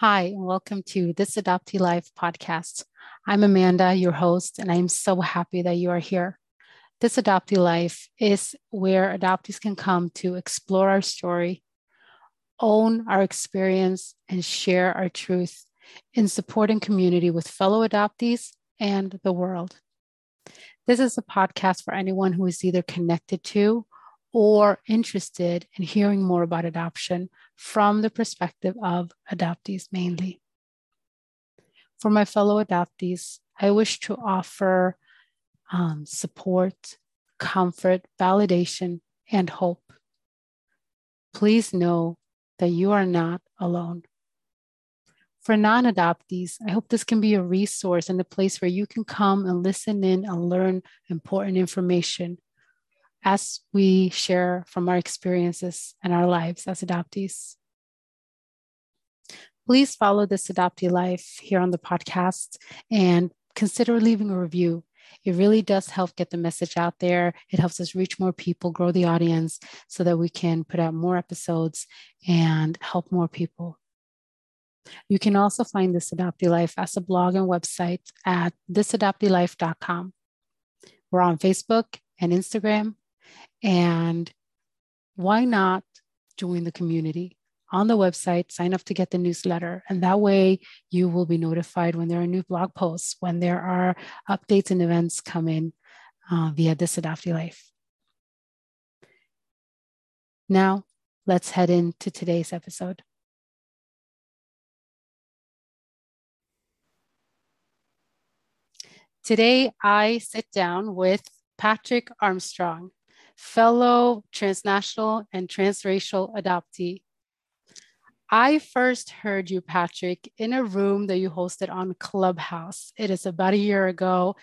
Hi, and welcome to this Adoptee Life podcast. I'm Amanda, your host, and I'm so happy that you are here. This Adoptee Life is where adoptees can come to explore our story, own our experience, and share our truth in supporting community with fellow adoptees and the world. This is a podcast for anyone who is either connected to or interested in hearing more about adoption from the perspective of adoptees mainly. For my fellow adoptees, I wish to offer um, support, comfort, validation, and hope. Please know that you are not alone. For non adoptees, I hope this can be a resource and a place where you can come and listen in and learn important information as we share from our experiences and our lives as adoptees. Please follow this adoptee life here on the podcast and consider leaving a review. It really does help get the message out there. It helps us reach more people, grow the audience so that we can put out more episodes and help more people. You can also find This Adoptee Life as a blog and website at thisadopteelife.com. We're on Facebook and Instagram and why not join the community? On the website, sign up to get the newsletter. And that way you will be notified when there are new blog posts, when there are updates and events coming uh, via This Adoptee Life. Now, let's head into today's episode. Today, I sit down with Patrick Armstrong fellow transnational and transracial adoptee. I first heard you, Patrick, in a room that you hosted on Clubhouse. It is about a year ago.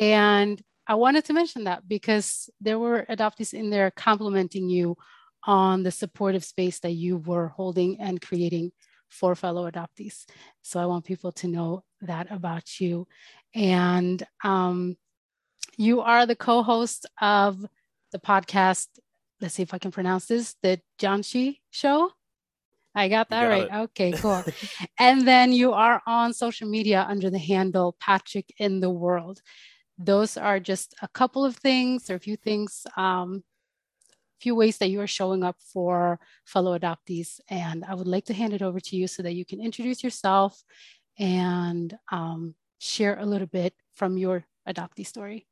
And I wanted to mention that because there were adoptees in there complimenting you on the supportive space that you were holding and creating for fellow adoptees. So I want people to know that about you. And um, you are the co host of the podcast. Let's see if I can pronounce this the Janchi Show. I got that got right. It. Okay, cool. and then you are on social media under the handle Patrick in the World. Those are just a couple of things or a few things, um, few ways that you are showing up for fellow adoptees. And I would like to hand it over to you so that you can introduce yourself and um, share a little bit from your adoptee story.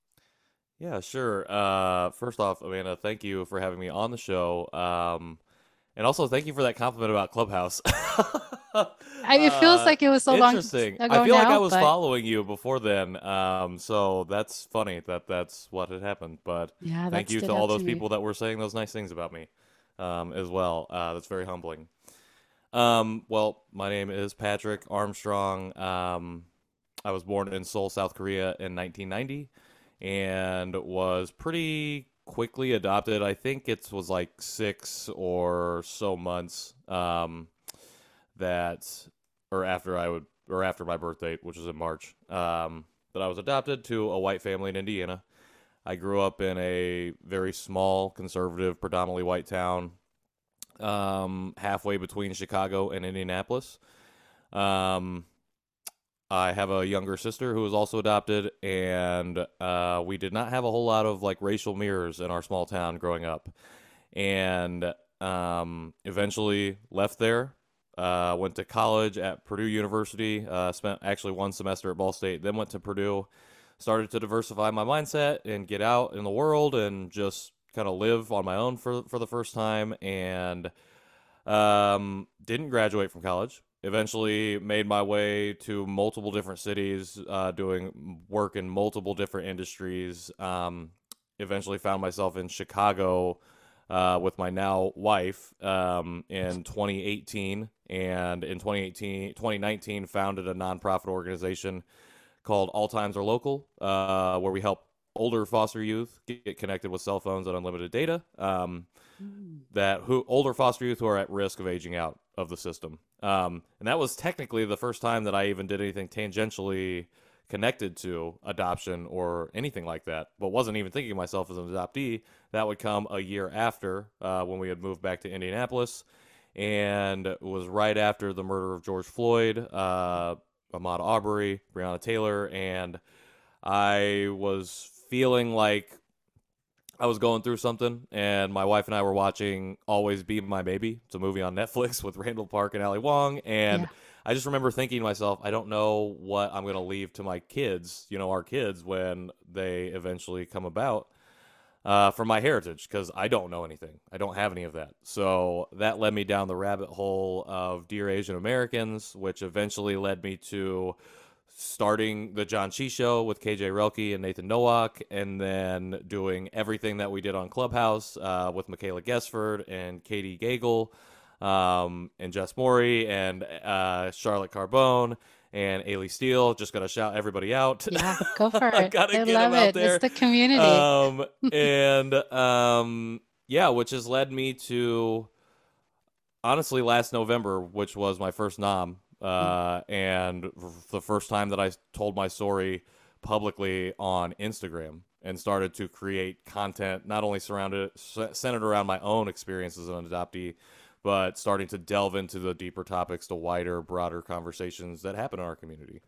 Yeah, sure. Uh, first off, Amanda, thank you for having me on the show. Um, and also, thank you for that compliment about Clubhouse. I, it feels uh, like it was so long. Interesting. I feel now, like I was but... following you before then. Um, so that's funny that that's what had happened. But yeah, thank you to all those to people that were saying those nice things about me um, as well. Uh, that's very humbling. Um, well, my name is Patrick Armstrong. Um, I was born in Seoul, South Korea in 1990 and was pretty quickly adopted. I think it was like six or so months um, that, or after I would, or after my birth date, which was in March, um, that I was adopted to a white family in Indiana. I grew up in a very small, conservative, predominantly white town, um, halfway between Chicago and Indianapolis. Um, I have a younger sister who was also adopted, and uh, we did not have a whole lot of like racial mirrors in our small town growing up. And um, eventually left there, uh, went to college at Purdue University, uh, spent actually one semester at Ball State, then went to Purdue, started to diversify my mindset and get out in the world and just kind of live on my own for, for the first time. And um, didn't graduate from college eventually made my way to multiple different cities uh, doing work in multiple different industries. Um, eventually found myself in chicago uh, with my now wife um, in 2018 and in 2018 2019 founded a nonprofit organization called all times are local uh, where we help older foster youth get connected with cell phones and unlimited data um, that who older foster youth who are at risk of aging out of the system um, and that was technically the first time that I even did anything tangentially connected to adoption or anything like that, but wasn't even thinking of myself as an adoptee. That would come a year after uh, when we had moved back to Indianapolis. and was right after the murder of George Floyd, uh, Ahmaud Arbery, Breonna Taylor, and I was feeling like I was going through something, and my wife and I were watching Always Be My Maybe. It's a movie on Netflix with Randall Park and Ali Wong, and yeah. I just remember thinking to myself, I don't know what I'm going to leave to my kids, you know, our kids, when they eventually come about uh, from my heritage, because I don't know anything. I don't have any of that. So that led me down the rabbit hole of Dear Asian Americans, which eventually led me to starting the Janchi show with KJ Relke and Nathan Nowak, and then doing everything that we did on Clubhouse uh, with Michaela Gesford and Katie Gagel um, and Jess Morey and uh, Charlotte Carbone and Ailey Steele. Just gonna shout everybody out. Yeah, go for it. I gotta get them out there. Love it. It's the community. Um, and um, yeah, which has led me to honestly last November, which was my first nom, uh, and the first time that I told my story publicly on Instagram and started to create content not only surrounded centered around my own experiences as an adoptee but starting to delve into the deeper topics, the wider, broader conversations that happen in our community.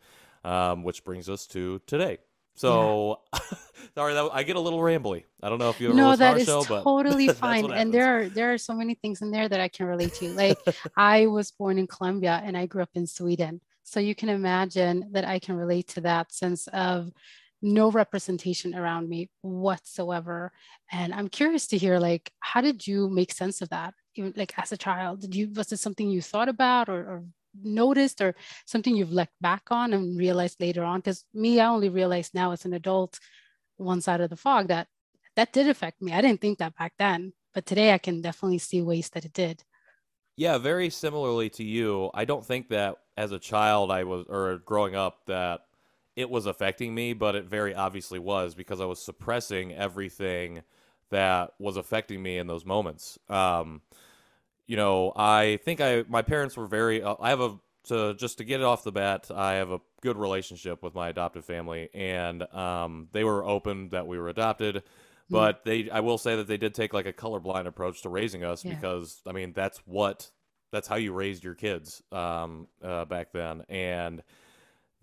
Um, which brings us to today. So, yeah. sorry that I get a little rambly. I don't know if you ever no, that is show, totally fine. and there are there are so many things in there that I can relate to. Like I was born in Colombia and I grew up in Sweden, so you can imagine that I can relate to that sense of no representation around me whatsoever. And I'm curious to hear like how did you make sense of that? even like as a child did you was it something you thought about or, or noticed or something you've looked back on and realized later on? Because me i only realized now as an adult one side of the fog that that did affect me. I didn't think that back then but today i can definitely see ways that it did. Yeah very similarly to you. I don't think that as a child i was or growing up that it was affecting me but it very obviously was because i was suppressing everything that was affecting me in those moments. Um, you know, I think I my parents were very. Uh, I have a to just to get it off the bat. I have a good relationship with my adoptive family, and um, they were open that we were adopted. Hmm. But they, I will say that they did take like a colorblind approach to raising us yeah. because I mean that's what that's how you raised your kids um, uh, back then, and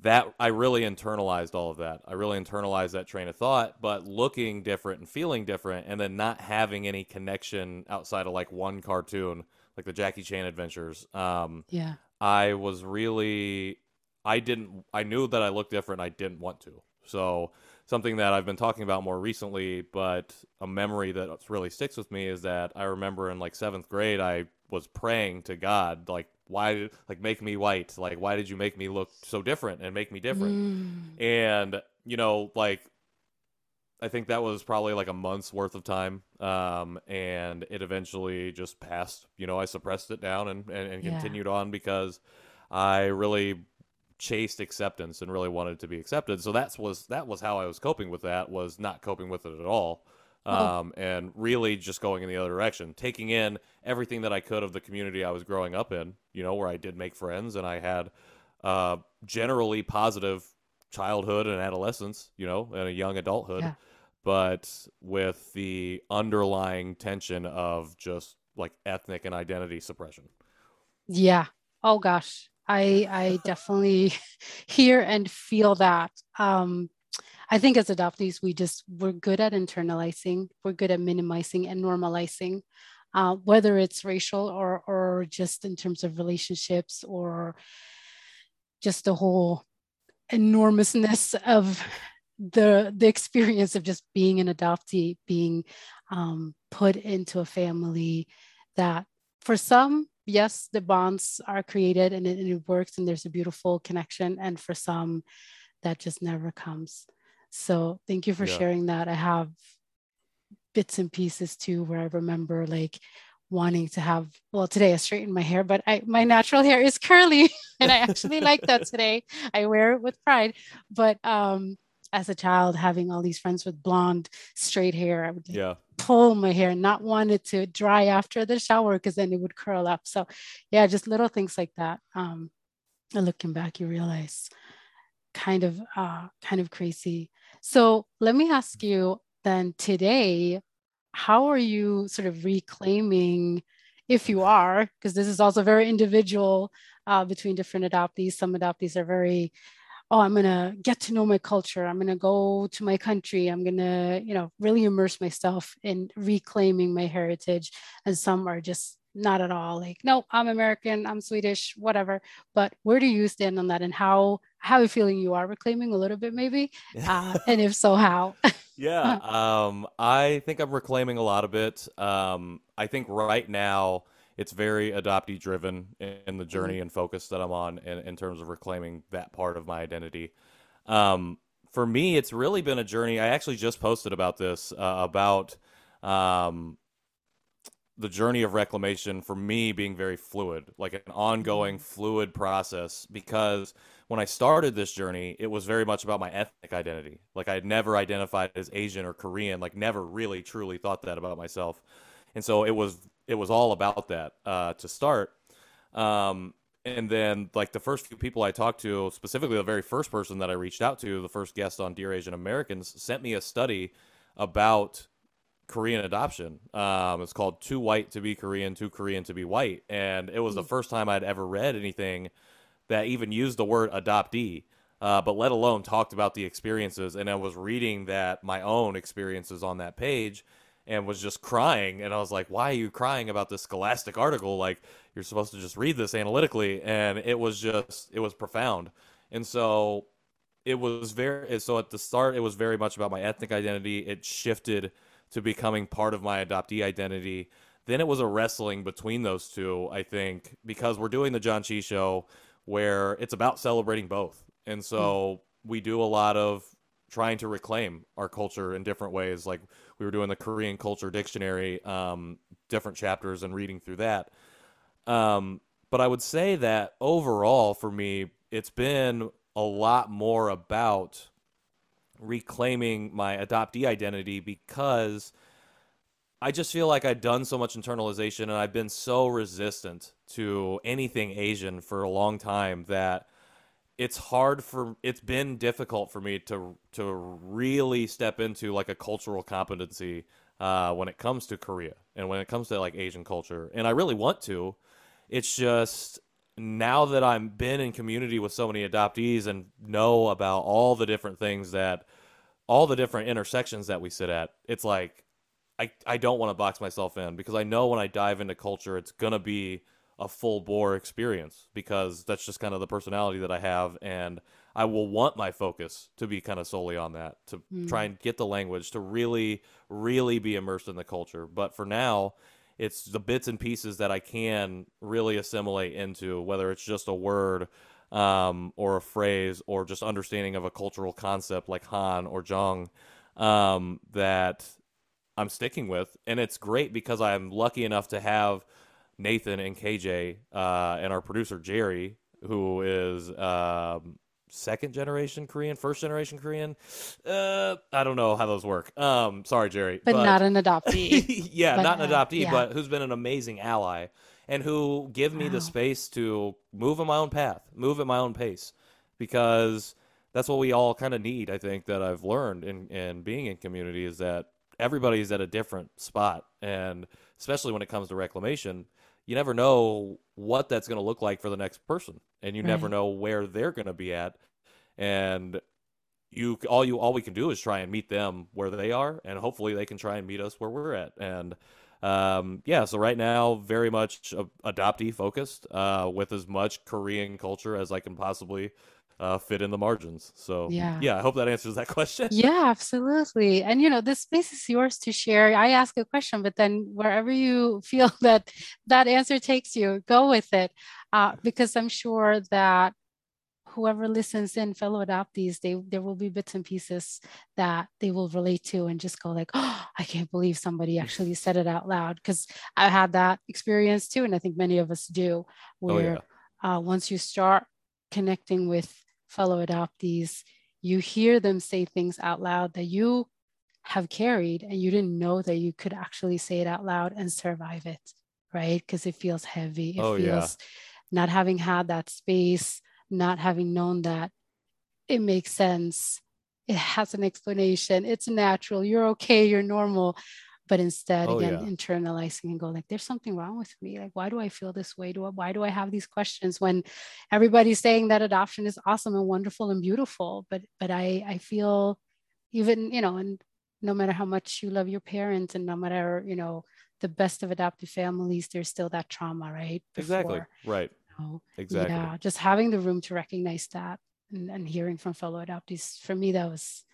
that I really internalized all of that. I really internalized that train of thought, but looking different and feeling different, and then not having any connection outside of like one cartoon, like the Jackie Chan adventures. Um, yeah, I was really, I didn't, I knew that I looked different. I didn't want to. So something that I've been talking about more recently, but a memory that really sticks with me is that I remember in like seventh grade, I was praying to God, like, why, like, make me white? Like, why did you make me look so different and make me different? Mm. And, you know, like, I think that was probably like a month's worth of time. Um, and it eventually just passed. You know, I suppressed it down and, and, and yeah. continued on because I really chased acceptance and really wanted to be accepted. So that's was that was how I was coping with that was not coping with it at all. Oh. um, and really just going in the other direction, taking in everything that I could of the community I was growing up in, you know, where I did make friends and I had uh, generally positive childhood and adolescence, you know, and a young adulthood, yeah. but with the underlying tension of just like ethnic and identity suppression. Yeah. Oh gosh. I I definitely hear and feel that. Um, I think as adoptees, we just we're good at internalizing, we're good at minimizing and normalizing, uh, whether it's racial or or just in terms of relationships or just the whole enormousness of the the experience of just being an adoptee, being um, put into a family that for some yes the bonds are created and it, and it works and there's a beautiful connection. And for some that just never comes so thank you for yeah. sharing that. I have bits and pieces too where I remember like wanting to have well today I straightened my hair, but I my natural hair is curly and I actually like that today. I wear it with pride. But um as a child having all these friends with blonde straight hair, I would yeah. pull my hair, not want it to dry after the shower because then it would curl up. So yeah, just little things like that. Um and looking back, you realize kind of uh kind of crazy so let me ask you then today, how are you sort of reclaiming if you are, because this is also very individual uh, between different adoptees. Some adoptees are very, oh, I'm gonna get to know my culture. I'm gonna go to my country. I'm gonna, you know, really immerse myself in reclaiming my heritage. And some are just not at all like no i'm american i'm swedish whatever. But where do you stand on that and how how are you feeling you are? Reclaiming a little bit maybe? Uh, and if so how? Yeah um i think i'm reclaiming a lot of it. Um i think right now it's very adoptee driven in the journey mm-hmm. and focus that i'm on in, in terms of reclaiming that part of my identity. Um for me it's really been a journey. I actually just posted about this uh, about um the journey of reclamation for me being very fluid, like an ongoing mm-hmm. fluid process. Because when I started this journey, it was very much about my ethnic identity. Like I had never identified as Asian or Korean, like never really truly thought that about myself. And so it was it was all about that uh, to start. Um, and then like the first few people I talked to, specifically the very first person that I reached out to, the first guest on Dear Asian Americans, sent me a study about Korean adoption. Um, it's called Too White to Be Korean, Too Korean to Be White. And it was the hmm. first time I'd ever read anything that even used the word adoptee, uh, but let alone talked about the experiences. And I was reading that my own experiences on that page and was just crying. And I was like, why are you crying about this scholastic article? Like, you're supposed to just read this analytically. And it was just, it was profound. And so it was very, so at the start, it was very much about my ethnic identity. It shifted to becoming part of my adoptee identity. Then it was a wrestling between those two, I think, because we're doing the Janchi show where it's about celebrating both. And so mm. we do a lot of trying to reclaim our culture in different ways. Like we were doing the Korean Culture Dictionary, um, different chapters and reading through that. Um, but I would say that overall, for me, it's been a lot more about reclaiming my adoptee identity because I just feel like I've done so much internalization and I've been so resistant to anything Asian for a long time that it's hard for it's been difficult for me to to really step into like a cultural competency uh, when it comes to Korea and when it comes to like Asian culture. And I really want to. It's just now that I've been in community with so many adoptees and know about all the different things that all the different intersections that we sit at, it's like I, I don't want to box myself in because I know when I dive into culture, it's going to be a full bore experience because that's just kind of the personality that I have. And I will want my focus to be kind of solely on that, to mm. try and get the language, to really, really be immersed in the culture. But for now, it's the bits and pieces that I can really assimilate into, whether it's just a word um, or a phrase or just understanding of a cultural concept like Han or Jong um, that I'm sticking with. And it's great because I'm lucky enough to have Nathan and KJ uh, and our producer Jerry, who is um, second generation Korean, first generation Korean. Uh, I don't know how those work. Um, sorry, Jerry, but, but not an adoptee. yeah, but, not an adoptee, uh, yeah. but who's been an amazing ally and who give me wow. the space to move in my own path, move at my own pace, because that's what we all kind of need. I think that I've learned in in being in community is that everybody's at a different spot, and especially when it comes to reclamation you never know what that's going to look like for the next person and you right. never know where they're going to be at and you all you all we can do is try and meet them where they are and hopefully they can try and meet us where we're at and um, yeah so right now very much adoptee focused uh, with as much korean culture as i can possibly uh, fit in the margins. So yeah. yeah, I hope that answers that question. Yeah, absolutely. And you know, this space is yours to share. I ask a question, but then wherever you feel that that answer takes you, go with it, uh, because I'm sure that whoever listens in, fellow adoptees, they there will be bits and pieces that they will relate to and just go like, oh, I can't believe somebody actually said it out loud. Because I had that experience too, and I think many of us do, where oh, yeah. uh, once you start connecting with fellow adoptees, you hear them say things out loud that you have carried and you didn't know that you could actually say it out loud and survive it, right? Because it feels heavy. It oh, feels yeah. not having had that space, not having known that it makes sense. It has an explanation. It's natural. You're okay. You're normal. But instead oh, again yeah. internalizing and go like there's something wrong with me. Like why do i feel this way? Do I, why do i have these questions when everybody's saying that adoption is awesome and wonderful and beautiful but but i i feel even you know and no matter how much you love your parents and no matter you know the best of adoptive families there's still that trauma right Before, exactly right. you know, exactly. Yeah just having the room to recognize that and, and hearing from fellow adoptees for me that was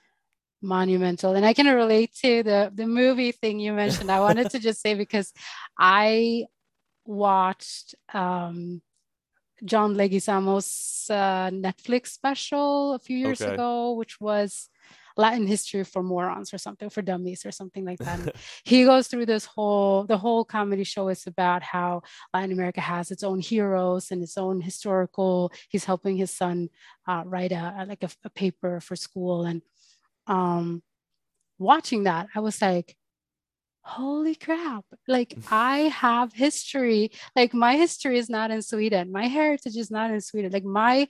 monumental. And i can relate to the the movie thing you mentioned. I wanted to just say because i watched um john leguizamo's uh, netflix special a few years okay. ago which was latin history for morons or something for dummies or something like that. He goes through this whole the whole comedy show is about how latin america has its own heroes and its own historical he's helping his son uh, write a like a, a paper for school. And um, watching that, I was like, holy crap. Like i have history. Like my history is not in sweden. My heritage is not in sweden. Like my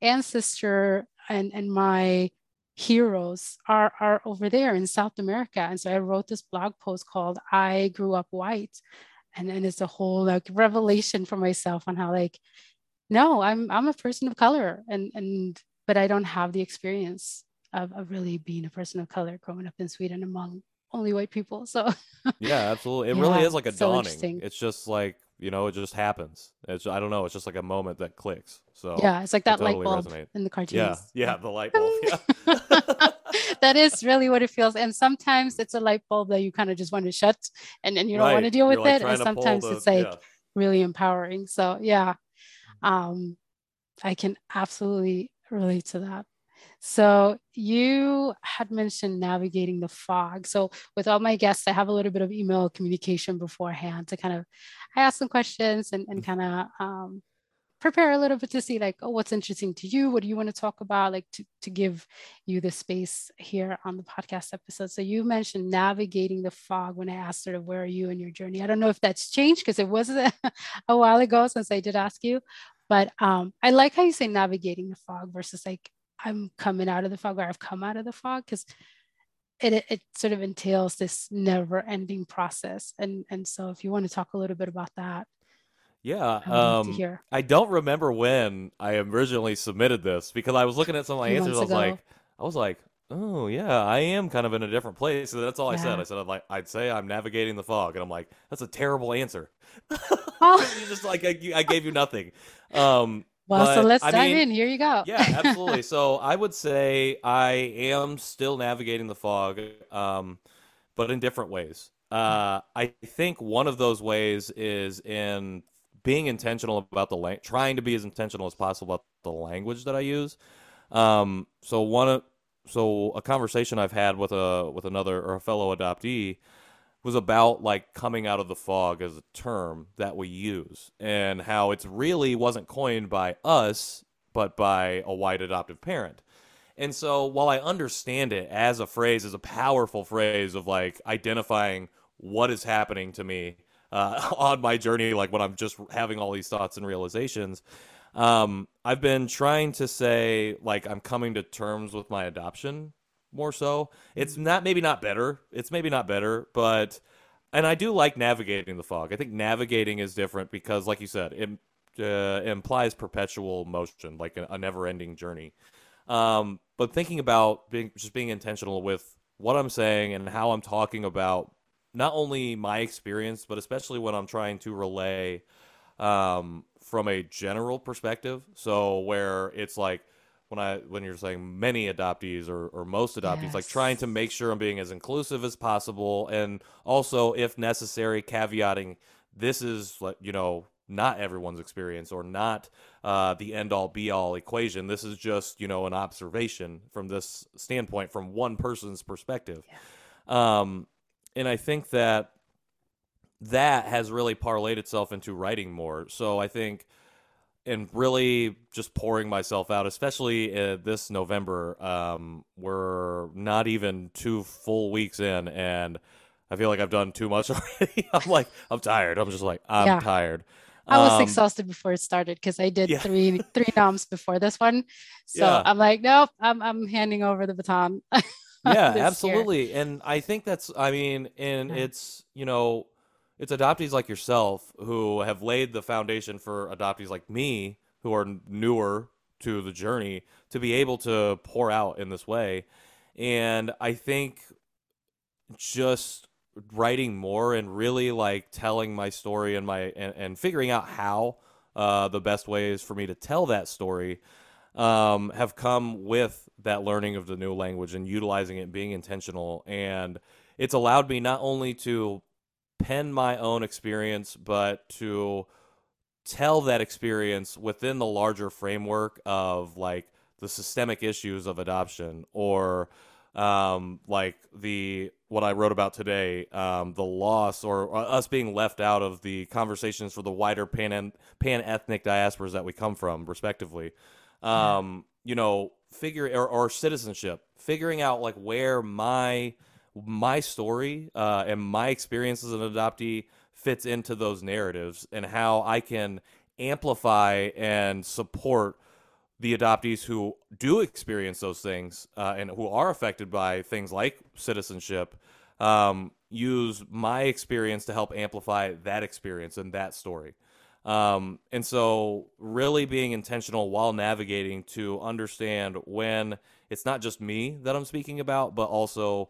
ancestor and and my heroes are are over there in south america. And so i wrote this blog post called i grew up white. And and it's a whole like revelation for myself on how like no i'm i'm a person of color and and but i don't have the experience of, of really being a person of color growing up in Sweden among only white people. So yeah, absolutely. It yeah, really is like a so dawning. It's just like you know, it just happens. It's I don't know. It's just like a moment that clicks. So yeah, it's like that totally light bulb resonate. in the cartoons. Yeah, yeah, the light bulb. Yeah. that is really what it feels. And sometimes it's a light bulb that you kind of just want to shut, and then you don't right. want to deal with it. And sometimes the, it's like yeah. really empowering. So yeah, um, I can absolutely relate to that. So you had mentioned navigating the fog. So with all my guests, I have a little bit of email communication beforehand to kind of I ask some questions and, and kind of um, prepare a little bit to see like, oh, what's interesting to you? What do you want to talk about? Like to, to give you the space here on the podcast episode. So you mentioned navigating the fog when I asked sort of where are you in your journey? I don't know if that's changed because it was a, a while ago since I did ask you, but um, I like how you say navigating the fog versus like I'm coming out of the fog or I've come out of the fog because it, it, sort of entails this never ending process. And, and so if you want to talk a little bit about that. Yeah. Um, I don't remember when I originally submitted this because I was looking at some of my answers. I was like, I was like, oh yeah, I am kind of in a different place. So that's all I said. I said I'd like I'd say I'm navigating the fog, and I'm like, that's a terrible answer. Oh. just like I, I, gave you nothing. Um, well, but, so let's I dive mean, in. Here you go. yeah, absolutely. So I would say I am still navigating the fog, um, but in different ways. Uh, I think one of those ways is in being intentional about the language, trying to be as intentional as possible about the language that I use. Um, so one, so a conversation I've had with a with another or a fellow adoptee was about like coming out of the fog as a term that we use and how it's really wasn't coined by us but by a white adoptive parent. And so while I understand it as a phrase as a powerful phrase of like identifying what is happening to me uh, on my journey like when I'm just having all these thoughts and realizations um, I've been trying to say like I'm coming to terms with my adoption more so. It's mm-hmm. not maybe not better. It's maybe not better, but and I do like navigating the fog. I think navigating is different because, like you said, it uh, implies perpetual motion, like a, a never-ending journey. Um, but thinking about being just being intentional with what I'm saying and how I'm talking about not only my experience, but especially when I'm trying to relay um, from a general perspective. So where it's like when I when you're saying many adoptees or, or most adoptees, yes. like trying to make sure I'm being as inclusive as possible, and also if necessary, caveating this is like you know not everyone's experience or not uh, the end all be all equation. This is just you know an observation from this standpoint from one person's perspective, yeah. um, and I think that that has really parlayed itself into writing more. So I think and really just pouring myself out, especially uh, this November. Um, we're not even two full weeks in, and I feel like I've done too much already. I'm like, I'm tired. I'm just like, I'm yeah. tired. I was um, exhausted before it started because I did yeah. three three noms before this one. So yeah. I'm like, nope, I'm I'm handing over the baton. yeah, absolutely. Year. And I think that's, I mean, and it's, you know, it's adoptees like yourself who have laid the foundation for adoptees like me who are newer to the journey to be able to pour out in this way. And I think just writing more and really like telling my story and my and, and figuring out how uh, the best ways for me to tell that story um, have come with that learning of the new language and utilizing it, being intentional, and it's allowed me not only to pen my own experience, but to tell that experience within the larger framework of like the systemic issues of adoption or um, like the what I wrote about today, um, the loss or, or, us being left out of the conversations for the wider pan pan ethnic diasporas that we come from, respectively. Um, yeah. You know, figure or, or, citizenship, figuring out like where my my story uh, and my experience as an adoptee fits into those narratives and how I can amplify and support the adoptees who do experience those things uh, and who are affected by things like citizenship um, use my experience to help amplify that experience and that story. Um, and so, really being intentional while navigating to understand when it's not just me that I'm speaking about, but also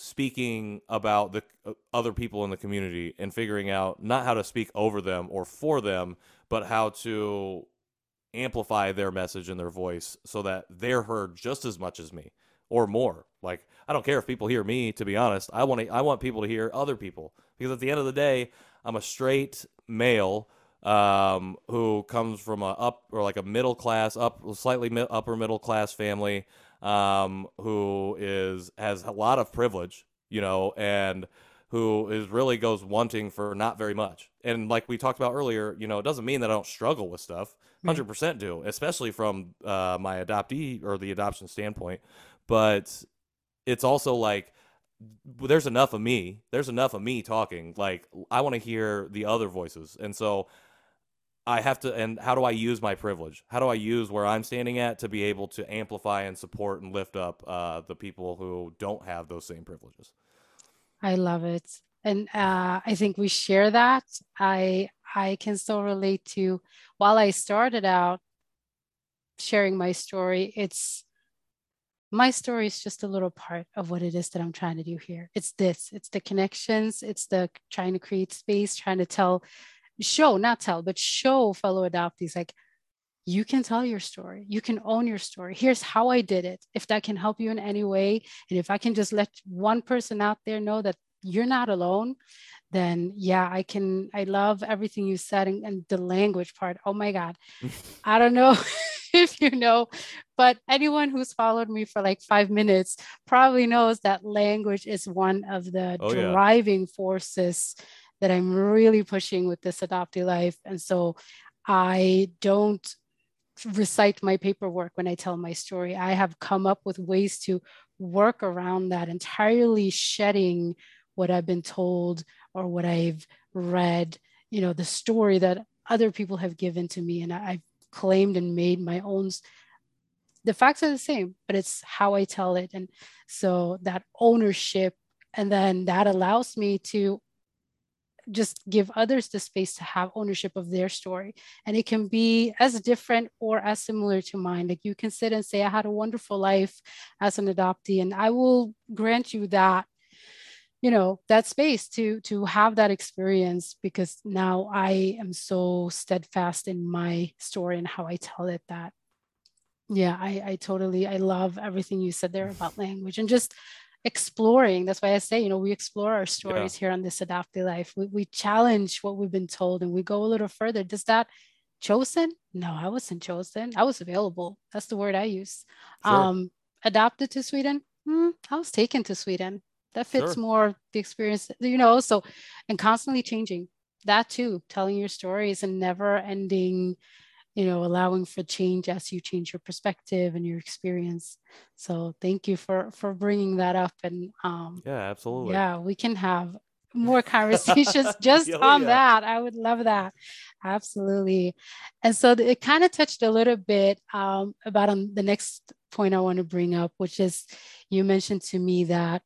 speaking about the uh, other people in the community and figuring out not how to speak over them or for them, but how to amplify their message and their voice so that they're heard just as much as me or more. Like I don't care if people hear me to be honest. I want to I want people to hear other people because at the end of the day, I'm a straight male um, who comes from a up or like a middle class up slightly mi- upper middle class family um, who is has a lot of privilege, you know, and who is really goes wanting for not very much. And like we talked about earlier, you know, it doesn't mean that I don't struggle with stuff. Hundred percent do, especially from uh, my adoptee or the adoption standpoint. But it's also like there's enough of me. There's enough of me talking. Like I want to hear the other voices, and so I have to. And how do I use my privilege? How do I use where I'm standing at to be able to amplify and support and lift up uh, the people who don't have those same privileges? I love it. And uh, I think we share that. I I can still relate to while I started out sharing my story, it's my story is just a little part of what it is that I'm trying to do here. It's this, it's the connections, it's the trying to create space, trying to tell, show, not tell, but show fellow adoptees like you can tell your story. You can own your story. Here's how I did it. If that can help you in any way, and if I can just let one person out there know that you're not alone, then yeah, I can. I love everything you said and, and the language part. Oh my God. I don't know if you know, but anyone who's followed me for like five minutes probably knows that language is one of the oh, driving yeah. forces that I'm really pushing with this adoptee life. And so I don't recite my paperwork when I tell my story. I have come up with ways to work around that, entirely shedding what I've been told or what I've read, you know, the story that other people have given to me. And I've claimed and made my own. The facts are the same, but it's how I tell it. And so that ownership, and then that allows me to just give others the space to have ownership of their story. And it can be as different or as similar to mine. Like you can sit and say, I had a wonderful life as an adoptee, and I will grant you that you know that space to to have that experience because now i am so steadfast in my story and how i tell it that yeah i i totally i love everything you said there about language and just exploring. That's why I say, you know, we explore our stories yeah. here on this adoptee life. We, we challenge what we've been told and we go a little further. Does that chosen? No, I wasn't chosen. I was available. That's the word I use. Sure. Um, adopted to Sweden? Mm, I was taken to Sweden. That fits sure. more the experience, you know, so, and constantly changing that too, telling your stories and never ending you know allowing for change as you change your perspective and your experience. So thank you for for bringing that up and um yeah absolutely. yeah we can have more conversations just on yeah. that. I would love that. Absolutely. And so it kind of touched a little bit um, about on the next point I want to bring up, which is you mentioned to me that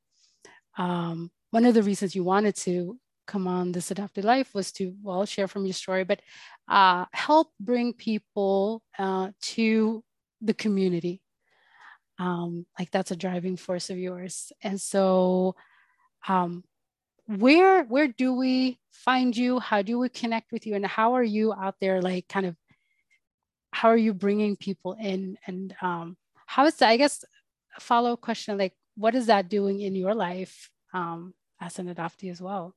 um, one of the reasons you wanted to come on this adoptee life was to well share from your story but uh, help bring people uh, to the community. Um, like that's a driving force of yours. And so um, where where do we find you? How do we connect with you? And how are you out there like kind of how are you bringing people in? And um, how is that i guess follow-up question like what is that doing in your life um, as an adoptee as well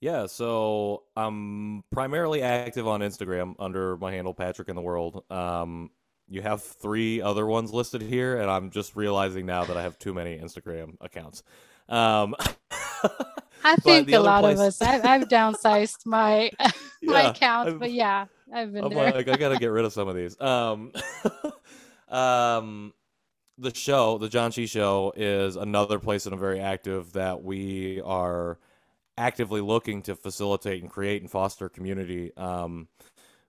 yeah, so I'm primarily active on Instagram under my handle Patrick in the World. Um, you have three other ones listed here, and I'm just realizing now that I have too many Instagram accounts. Um, I think a lot place... of us. I've, I've downsized my my yeah, accounts, I've, but yeah, I've been I'm there. Like, I gotta get rid of some of these. Um, um, the show, the Janchi Show, is another place that I'm very active. That we are actively looking to facilitate and create and foster community. Um,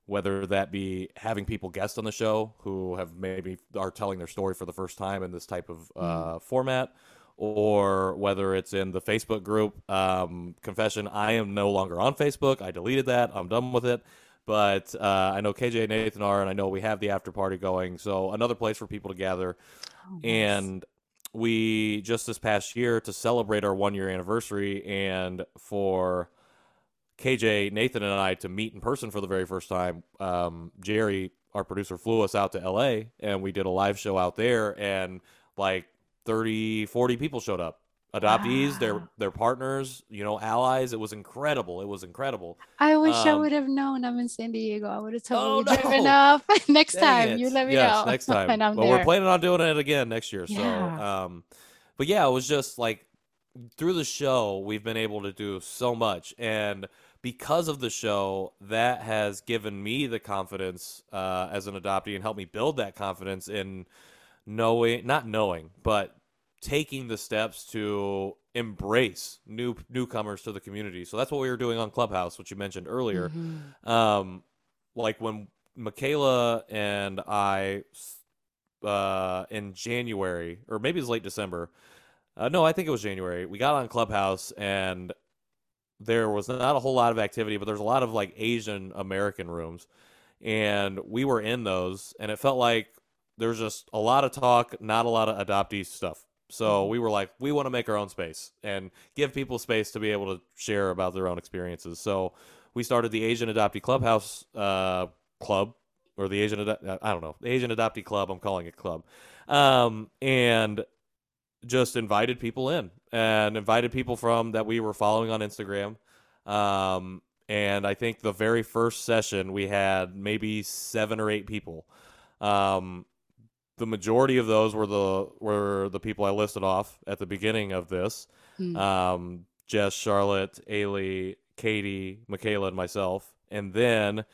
whether that be having people guest on the show who have maybe are telling their story for the first time in this type of uh, mm. format, or whether it's in the Facebook group. Um, confession: I am no longer on Facebook. I deleted that. I'm done with it. But uh, I know KJ and Nathan are, and I know we have the after party going. So another place for people to gather. Oh, nice. And we just this past year to celebrate our one year anniversary and for KJ, Nathan, and I to meet in person for the very first time. Um, Jerry, our producer, flew us out to LA and we did a live show out there, and like 30, 40 people showed up adoptees, wow. their their partners, you know, allies. It was incredible. It was incredible. I wish um, I would have known. I'm in San Diego. I would have totally oh, no. driven up. next Dang time, it. you let me yes, know. next time. and I'm well, there. we're planning on doing it again next year. Yeah. So, um, but yeah, it was just like through the show, we've been able to do so much, and because of the show, that has given me the confidence uh, as an adoptee and helped me build that confidence in knowing, not knowing, but taking the steps to embrace new newcomers to the community. So that's what we were doing on Clubhouse, which you mentioned earlier. Mm-hmm. Um, like when Michaela and I, uh, in January or maybe it was late December. Uh, no, I think it was January. We got on Clubhouse and there was not a whole lot of activity, but there's a lot of like Asian American rooms, and we were in those, and it felt like there's just a lot of talk, not a lot of adoptee stuff. So mm-hmm. we were like, we want to make our own space and give people space to be able to share about their own experiences. So we started the Asian Adoptee Clubhouse uh, Club, or the Asian, Ad- I don't know, the Asian Adoptee Club. I'm calling it club, um, and just invited people in and invited people from that we were following on Instagram. Um, and I think the very first session we had maybe seven or eight people. Um, the majority of those were the were the people I listed off at the beginning of this. Mm. Um, Jess, Charlotte, Ailey, Katie, Michaela, and myself, and then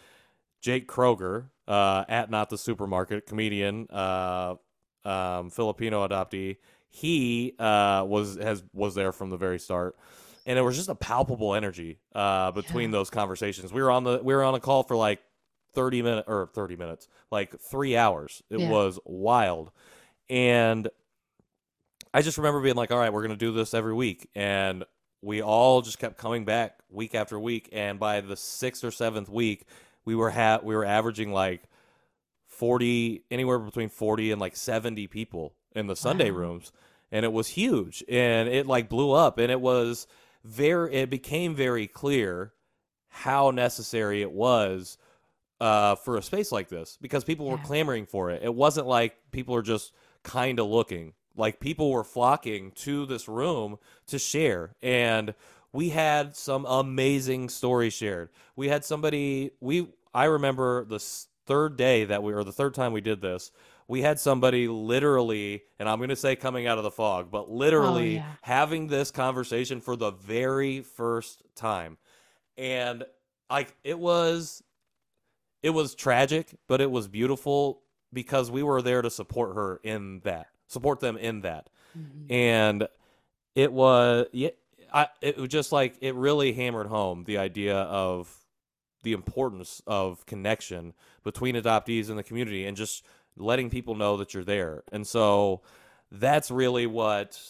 Jake Kroger uh, at Not the Supermarket, comedian, uh, um, Filipino adoptee. He uh, was has was there from the very start, and it was just a palpable energy uh, between yeah. those conversations. We were on the we were on a call for like 30 minutes or 30 minutes, like three hours. It yeah. was wild. And I just remember being like, all right, we're going to do this every week. And we all just kept coming back week after week. And by the sixth or seventh week, we were ha- we were averaging like 40, anywhere between 40 and like 70 people in the Sunday wow. rooms. And it was huge. And it like blew up. And it was very, it became very clear how necessary it was uh, for a space like this because people were clamoring for it. It wasn't like people are just kind of looking. Like people were flocking to this room to share. And we had some amazing stories shared. We had somebody we I remember the third day that we or the third time we did this, we had somebody literally, and I'm going to say coming out of the fog, but literally oh, yeah. having this conversation for the very first time. And like it was it was tragic, but it was beautiful because we were there to support her in that, support them in that, mm-hmm. and it was yeah, I it was just like it really hammered home the idea of the importance of connection between adoptees and the community, and just letting people know that you're there. And so that's really what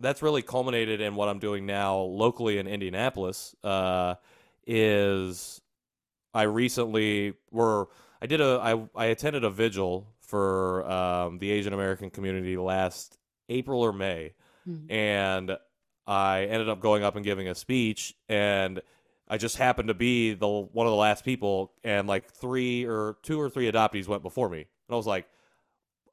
that's really culminated in what I'm doing now locally in Indianapolis. Uh, is I recently were I did a I I attended a vigil for um, the Asian American community last April or May, mm-hmm. and I ended up going up and giving a speech, and I just happened to be the one of the last people, and like three or two or three adoptees went before me, and I was like,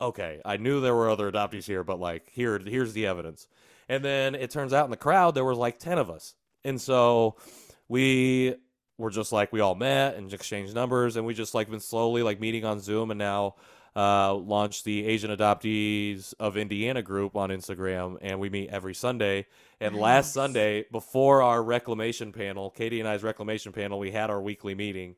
okay, I knew there were other adoptees here, but like here here's the evidence, and then it turns out in the crowd there was like ten of us, and so we were just like we all met and exchanged numbers, and we just like been slowly like meeting on Zoom, and now uh, launched the Asian Adoptees of Indiana group on Instagram, and we meet every Sunday. And nice. last Sunday, before our reclamation panel, Katie and I's reclamation panel, we had our weekly meeting.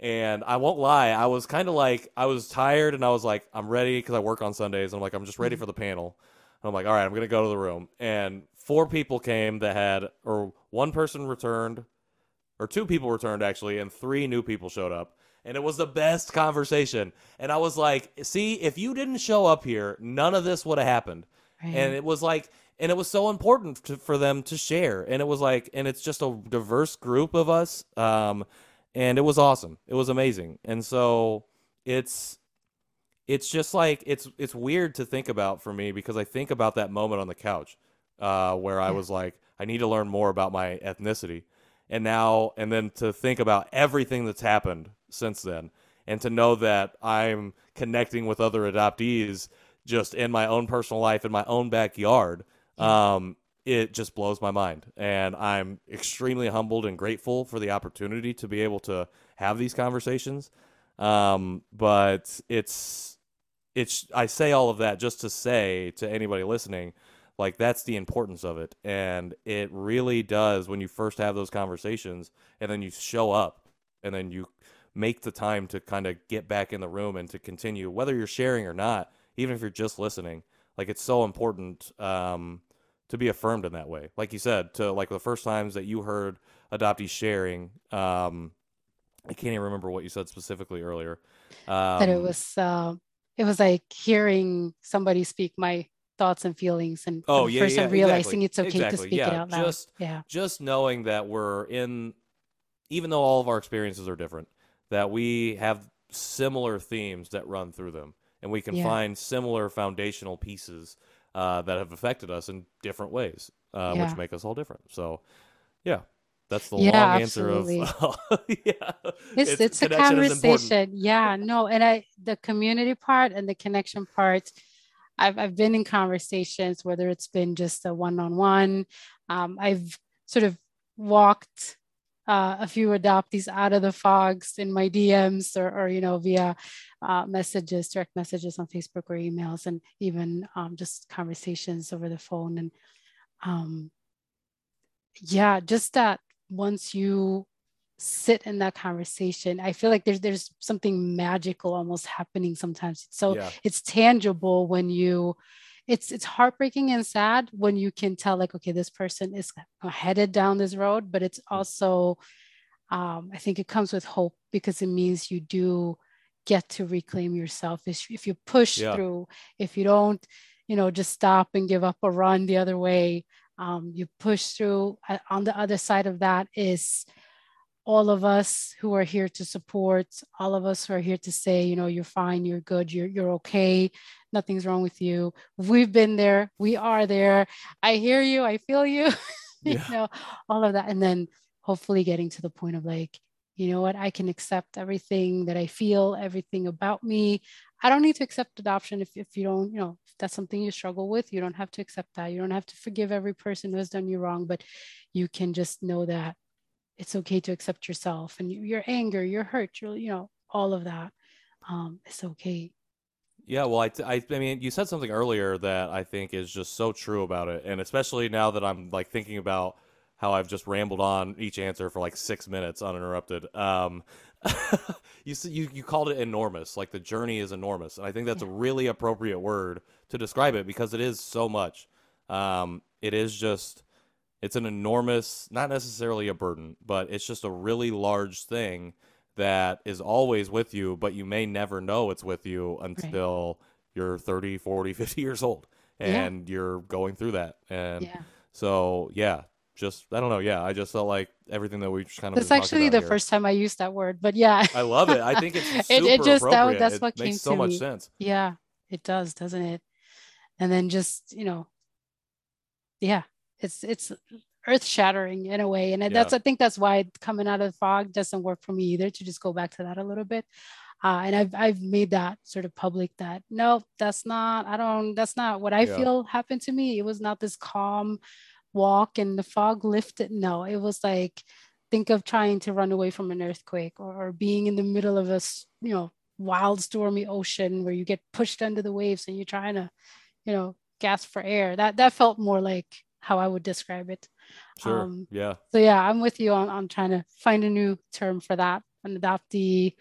And I won't lie, I was kind of like, I was tired and I was like, I'm ready because I work on Sundays. And I'm like, I'm just ready mm-hmm. for the panel. And I'm like, all right, I'm going to go to the room. And four people came that had, or one person returned, or two people returned actually, and three new people showed up and it was the best conversation. And I was like, see, if you didn't show up here, none of this would have happened. Right. And it was like, and it was so important to, for them to share. And it was like, and it's just a diverse group of us. Um, and it was awesome. It was amazing. And so it's, it's just like it's it's weird to think about for me because I think about that moment on the couch uh, where I was like, I need to learn more about my ethnicity, and now and then to think about everything that's happened since then and to know that I'm connecting with other adoptees just in my own personal life in my own backyard um, it just blows my mind. And I'm extremely humbled and grateful for the opportunity to be able to have these conversations. Um, but it's it's I say all of that just to say to anybody listening like that's the importance of it and it really does when you first have those conversations and then you show up and then you make the time to kind of get back in the room and to continue, whether you're sharing or not, even if you're just listening. Like it's so important um, to be affirmed in that way. Like you said, to like the first times that you heard adoptees sharing, um, I can't even remember what you said specifically earlier. Um, that it was, uh, it was like hearing somebody speak my thoughts and feelings and oh yeah, first yeah, I'm realizing exactly. it's okay exactly. to speak yeah. it out loud. Just, yeah. just knowing that we're in, even though all of our experiences are different, that we have similar themes that run through them, and we can yeah. find similar foundational pieces uh, that have affected us in different ways, uh, yeah. which make us all different. So, yeah, that's the long absolutely. answer of yeah. It's it's, it's a conversation. Yeah, no, and I the community part and the connection part. I've I've been in conversations whether it's been just a one on one. I've sort of walked uh, a few adoptees out of the fogs in my DMs or, or you know, via uh, messages, direct messages on Facebook or emails, and even um, just conversations over the phone. And um, yeah, just that once you sit in that conversation, I feel like there's there's something magical almost happening sometimes. So yeah. it's tangible when you it's it's heartbreaking and sad when you can tell like okay this person is headed down this road but it's mm. also um, i think it comes with hope because it means you do get to reclaim yourself if, if you push yeah. through if you don't you know just stop and give up or run the other way um, you push through uh, on the other side of that is all of us who are here to support, all of us who are here to say, you know, you're fine, you're good, you're, you're okay, nothing's wrong with you. We've been there, we are there. I hear you, I feel you, you know, all of that. And then hopefully getting to the point of like, you know what, I can accept everything that I feel, everything about me. I don't need to accept adoption if, if you don't, you know, if that's something you struggle with, you don't have to accept that. You don't have to forgive every person who has done you wrong, but you can just know that it's okay to accept yourself and your anger, your hurt, your, you know, all of that. Um, it's okay. Yeah, well, I, I, I mean, you said something earlier that I think is just so true about it, and especially now that I'm like thinking about how I've just rambled on each answer for like six minutes uninterrupted. Um, you you you called it enormous, like the journey is enormous, and I think that's yeah. a really appropriate word to describe it because it is so much. Um, it is just it's an enormous, not necessarily a burden, but it's just a really large thing that is always with you, but you may never know it's with you until right. you're 30, 40, 50 years old and yeah. you're going through that. And yeah. so, yeah, just, I don't know. Yeah, I just felt like everything that we just kind of. It's actually the here. first time I used that word, but yeah. I love it. I think it's it, it, just, that, that's what it came makes so much sense. Yeah, it does, doesn't it? And then just, you know, yeah, it's, it's, earth shattering in a way and yeah. that's i think that's why coming out of the fog doesn't work for me either to just go back to that a little bit uh, and I've, I've made that sort of public that no that's not i don't that's not what i yeah. feel happened to me it was not this calm walk and the fog lifted no it was like think of trying to run away from an earthquake or, or being in the middle of a you know wild stormy ocean where you get pushed under the waves and you're trying to you know gasp for air that that felt more like how i would describe it Sure. Um, yeah. So yeah, I'm with you on, on trying to find a new term for that and adopt the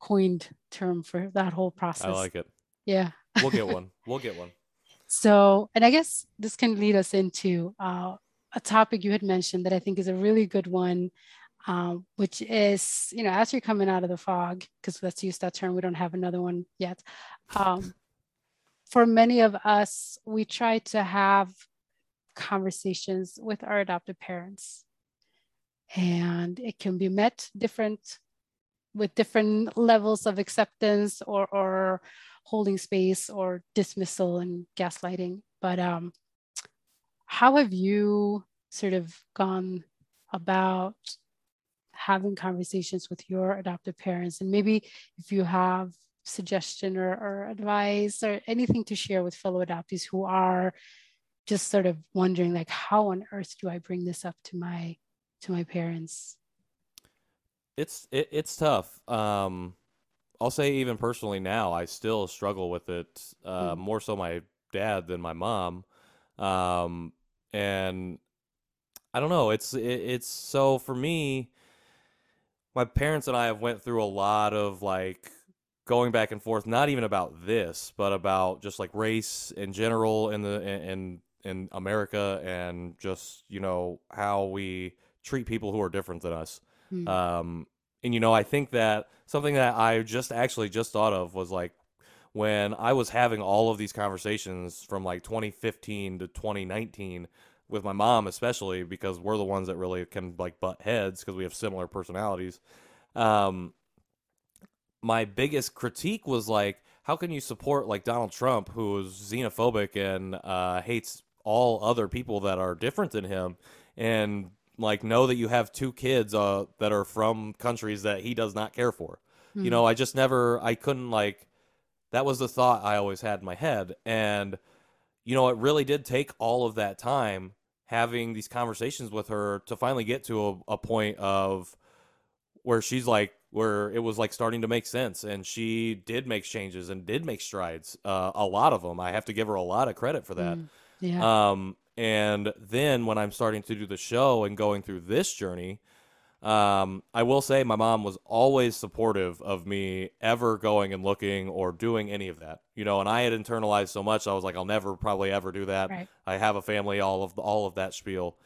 coined term for that whole process. I like it. Yeah. we'll get one. We'll get one. So, and I guess this can lead us into uh, a topic you had mentioned that I think is a really good one, um, which is, you know, as you're coming out of the fog, because let's use that term, we don't have another one yet. Um, for many of us, we try to have conversations with our adoptive parents. And it can be met different with different levels of acceptance or, or holding space or dismissal and gaslighting. But um, how have you sort of gone about having conversations with your adoptive parents? And maybe if you have suggestion or, or advice or anything to share with fellow adoptees who are just sort of wondering like how on earth do i bring this up to my to my parents? It's it, it's tough. Um i'll say even personally now i still struggle with it uh, mm. more so my dad than my mom. Um and i don't know it's it, it's so for me my parents and i have went through a lot of like going back and forth not even about this but about just like race in general and the and in America and just you know how we treat people who are different than us. Mm. Um, and you know, I think that something that I just actually just thought of was like when I was having all of these conversations from like 2015 to 2019 with my mom, especially because we're the ones that really can like butt heads because we have similar personalities. Um, my biggest critique was like, how can you support like Donald Trump, who is xenophobic and uh, hates all other people that are different than him and like know that you have two kids uh, that are from countries that he does not care for. Mm-hmm. You hmm. know, I just never I couldn't like that was the thought I always had in my head and you know, it really did take all of that time having these conversations with her to finally get to a, a point of where she's like where it was like starting to make sense and she did make changes and did make strides uh, a lot of them i have to give her a lot of credit for that mm. Yeah. Um, and then when I'm starting to do the show and going through this journey, um, I will say my mom was always supportive of me ever going and looking or doing any of that. You know, and I had internalized so much, I was like, I'll never probably ever do that. Right. I have a family, all of all of that spiel.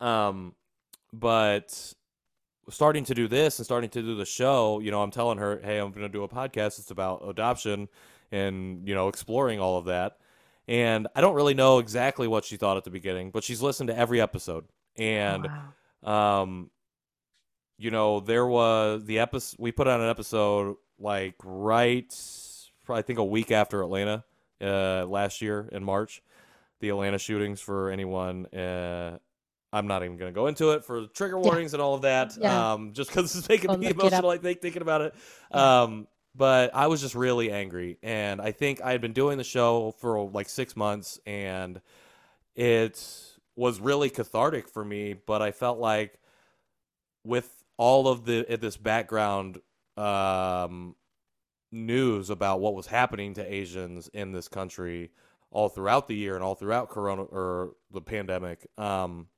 Um, but starting to do this and starting to do the show, you know, I'm telling her, hey, I'm going to do a podcast. It's about adoption and you know exploring all of that. And I don't really know exactly what she thought at the beginning, but she's listened to every episode. And, wow. um, you know, there was the episode, we put on an episode like right, I think a week after Atlanta, uh, last year in March, the Atlanta shootings for anyone, uh, I'm not even going to go into it for trigger warnings yeah. and all of that. Yeah. Um, just because it's making me emotional, I think, thinking about it. Yeah. Um, but I was just really angry. And I think I had been doing the show for like six months and it was really cathartic for me. But I felt like with all of the this background um, news about what was happening to Asians in this country all throughout the year and all throughout Corona or the pandemic, um,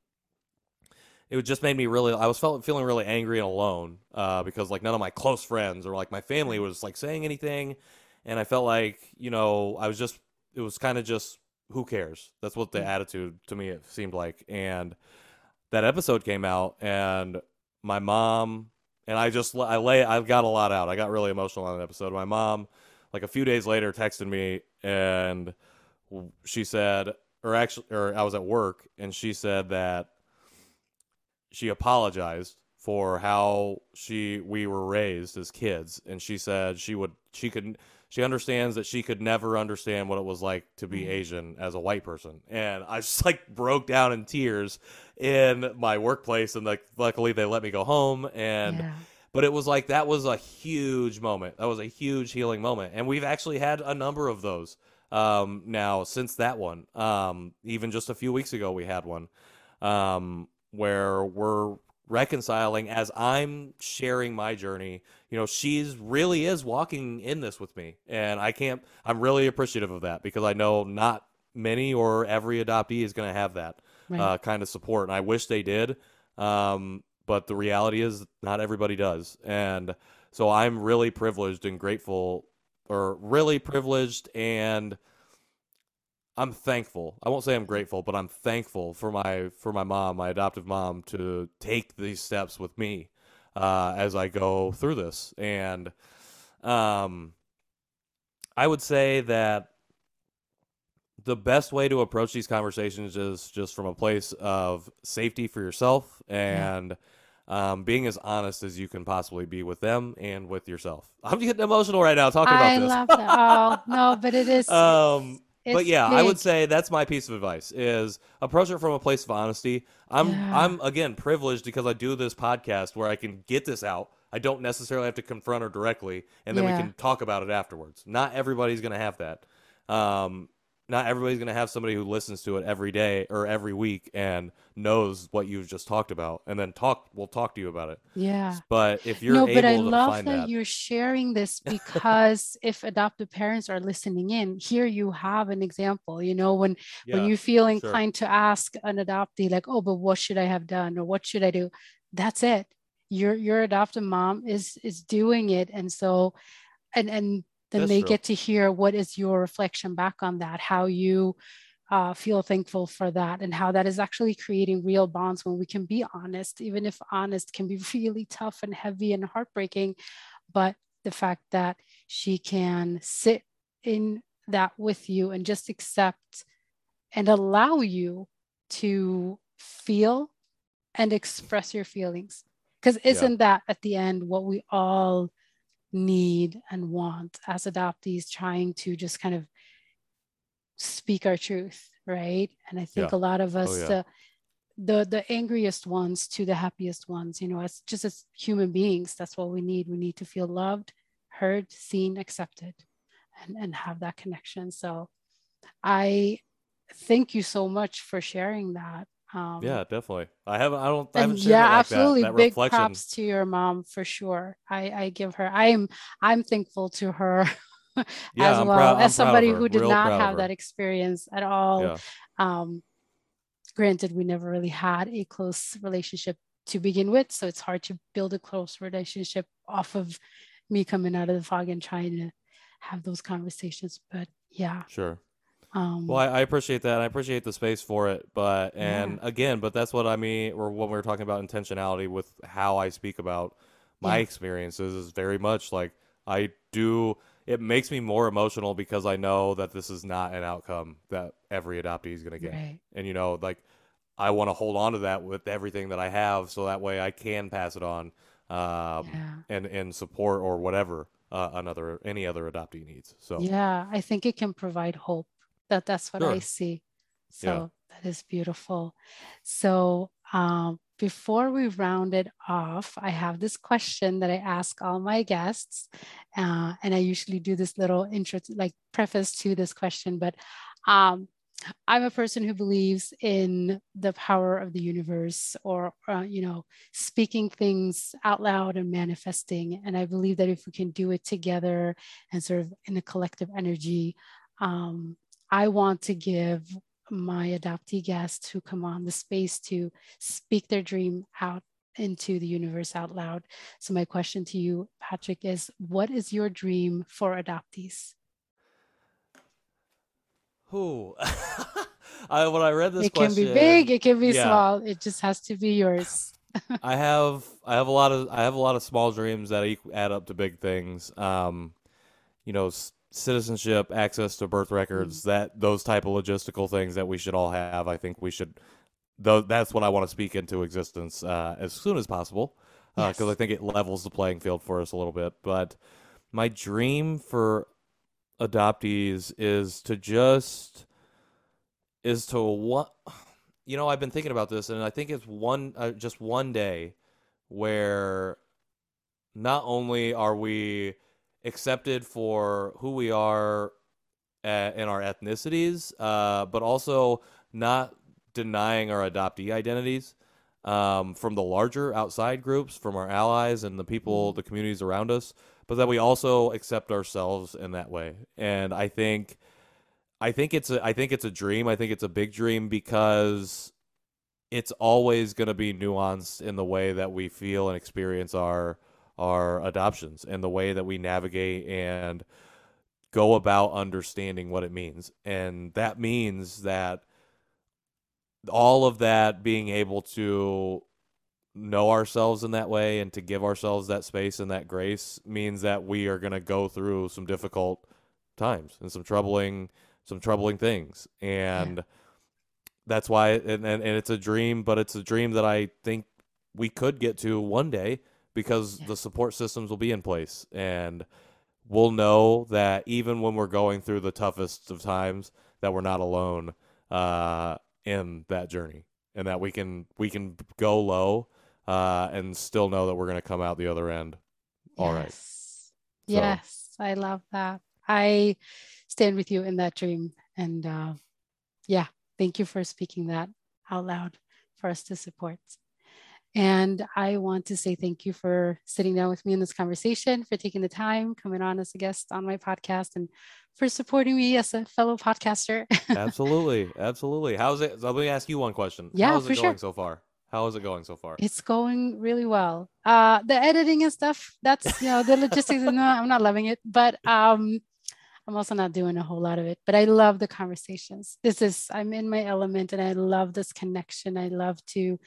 it just made me really i was felt, feeling really angry and alone uh, because like none of my close friends or like my family was like saying anything and i felt like you know i was just it was kind of just who cares that's what the mm. attitude to me it seemed like and that episode came out and my mom and I just I lay I got a lot out. I got really emotional on that episode. My mom, like a few days later, texted me and she said, or actually, or I was at work and she said that she apologized for how she we were raised as kids and she said she would she could she understands that she could never understand what it was like to be mm-hmm. Asian as a white person. And I just like broke down in tears in my workplace and like luckily they let me go home and yeah. but it was like that was a huge moment. That was a huge healing moment. And we've actually had a number of those um now since that one. Um even just a few weeks ago we had one um where we're reconciling as I'm sharing my journey. You know, she's really is walking in this with me. And I can't, I'm really appreciative of that because I know not many or every adoptee is going to have that right. uh, kind of support. And I wish they did. Um, but the reality is, not everybody does. And so I'm really privileged and grateful, or really privileged and I'm thankful. I won't say I'm grateful, but I'm thankful for my for my mom, my adoptive mom, to take these steps with me uh, as I go through this. And um, I would say that the best way to approach these conversations is just from a place of safety for yourself and. Um, being as honest as you can possibly be with them and with yourself. I'm getting emotional right now talking I about this. I love that. Oh no, but it is. um, it's but yeah, big. I would say that's my piece of advice: is approach it from a place of honesty. I'm yeah. I'm again privileged because I do this podcast where I can get this out. I don't necessarily have to confront her directly, and then yeah. we can talk about it afterwards. Not everybody's going to have that. Um, not everybody's going to have somebody who listens to it every day or every week and knows what you've just talked about and then talk will talk to you about it. Yeah. But if you're no but i love that, that, you're sharing this because if adoptive parents are listening in here you have an example you know when yeah, when you feel inclined sure. to ask an adoptee like oh but what should i have done or what should i do? That's it. Your your adoptive mom is is doing it. And so and and then That's they true. get to hear what is your reflection back on that, how you uh, feel thankful for that, and how that is actually creating real bonds when we can be honest, even if honest can be really tough and heavy and heartbreaking. But the fact that she can sit in that with you and just accept and allow you to feel and express your feelings. Because isn't yeah. that at the end what we all need and want as adoptees trying to just kind of speak our truth right and i think yeah. a lot of oh, us oh, yeah. Uh, the the angriest ones to the happiest ones you know as just as human beings that's what we need we need to feel loved heard seen accepted and and have that connection so i thank you so much for sharing that um, yeah, definitely. I haven't. I don't. I haven't yeah, like absolutely. That, that Big reflection. props to your mom for sure. I, I give her. I'm. I'm thankful to her as I'm well proud, as somebody who did not have that experience at all. Yeah. Um, granted, we never really had a close relationship to begin with, so it's hard to build a close relationship off of me coming out of the fog and trying to have those conversations. But yeah, sure. Um, well, I, I, appreciate that. I appreciate the space for it, but and yeah. again, but that's what I mean. Or when we are talking about intentionality with how I speak about my yeah. experiences is very much like I do. It makes me more emotional because I know that this is not an outcome that every adoptee is going to get, right. and you know, like I want to hold on to that with everything that I have, so that way I can pass it on, um, yeah. and and support or whatever uh, another any other adoptee needs. So yeah, I think it can provide hope that that's what sure. I see. So yeah. that is beautiful. So um, before we round it off, I have this question that I ask all my guests, uh, and I usually do this little intro, like preface to this question. But um, I'm a person who believes in the power of the universe, or uh, you know, speaking things out loud and manifesting. And I believe that if we can do it together and sort of in a collective energy, um, I want to give my adoptee guests who come on the space to speak their dream out into the universe out loud. So, my question to you, Patrick, is what is your dream for adoptees? Who? I, when I read this, it question, can be big, it can be yeah. small. It just has to be yours. I have I have a lot of I have a lot of small dreams that add up to big things. Um, you know, citizenship, access to birth records, mm-hmm. that those type of logistical things that we should all have. I think we should. Though that's what I want to speak into existence uh, as soon as possible, because uh, yes. I think it levels the playing field for us a little bit. But my dream for adoptees is to just is to what you know I've been thinking about this, and I think it's one uh, just one day where not only are we accepted for who we are in our ethnicities, uh, but also not denying our adoptee identities um, from the larger outside groups, from our allies and the people, mm-hmm. the communities around us, but that we also accept ourselves in that way. And I think, I think it's a, I think it's a dream. I think it's a big dream because it's always going to be nuanced in the way that we feel and experience our our adoptions and the way that we navigate and go about understanding what it means. And that means that all of that being able to know ourselves in that way and to give ourselves that space and that grace means that we are going to go through some difficult times and some troubling some troubling things and yeah. that's why and, and, and it's a dream but it's a dream that i think we could get to one day because yeah. the support systems will be in place and we'll know that even when we're going through the toughest of times that we're not alone uh, in that journey and that we can we can go low uh, and still know that we're going to come out the other end all yes. right. So. yes i love that i stand with you in that dream and uh, yeah thank you for speaking that out loud for us to support and I want to say thank you for sitting down with me in this conversation, for taking the time, coming on as a guest on my podcast, and for supporting me as a fellow podcaster. absolutely. Absolutely. How's it? Let me ask you one question. Yeah, How's it going sure. so far? How is it going so far? It's going really well. Uh, the editing and stuff, that's, you know, the logistics, no, I'm not loving it, but um, I'm also not doing a whole lot of it, but I love the conversations. This is, I'm in my element and I love this connection. I love to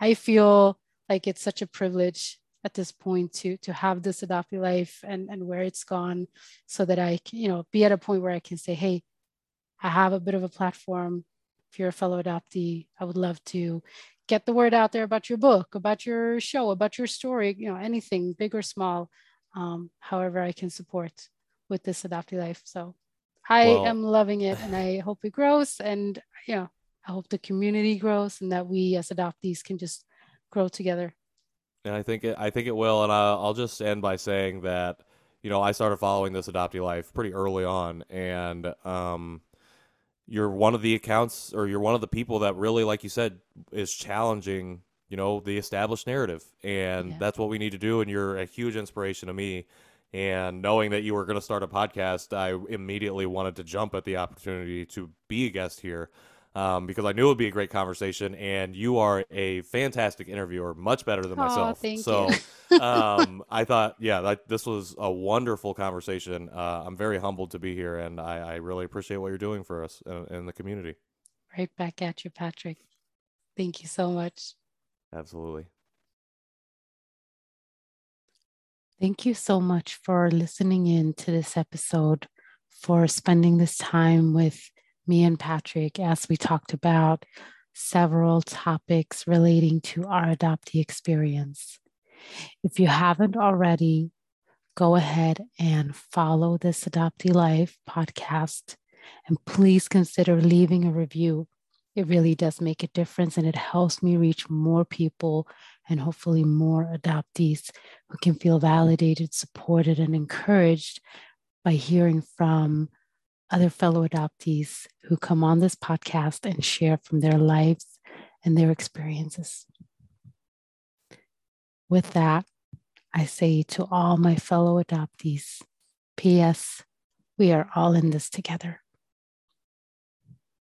I feel like it's such a privilege at this point to to have this adoptee life and and where it's gone so that I can, you know, be at a point where I can say, hey, I have a bit of a platform. If you're a fellow adoptee, I would love to get the word out there about your book, about your show, about your story, you know, anything big or small, um, however I can support with this adoptee life. So I well, am loving it and I hope it grows. And, you know, I hope the community grows and that we as adoptees can just grow together. And I think it, I think it will. And I'll, I'll just end by saying that, you know, I started following this adoptee life pretty early on, and um, you're one of the accounts, or you're one of the people that really, like you said, is challenging, you know, the established narrative, and yeah. that's what we need to do. And you're a huge inspiration to me. And knowing that you were going to start a podcast, I immediately wanted to jump at the opportunity to be a guest here um, because I knew it would be a great conversation. And you are a fantastic interviewer, much better than myself. Thank so um, I thought, yeah, that, this was a wonderful conversation. Uh, I'm very humbled to be here, and I, I really appreciate what you're doing for us in, in the community. Right back at you, Patrick. Thank you so much. Absolutely. Thank you so much for listening in to this episode, for spending this time with me and Patrick as we talked about several topics relating to our adoptee experience. If you haven't already, go ahead and follow this Adoptee Life podcast and please consider leaving a review. It really does make a difference and it helps me reach more people and hopefully more adoptees who can feel validated, supported, and encouraged by hearing from other fellow adoptees who come on this podcast and share from their lives and their experiences. With that, I say to all my fellow adoptees, P.S., we are all in this together.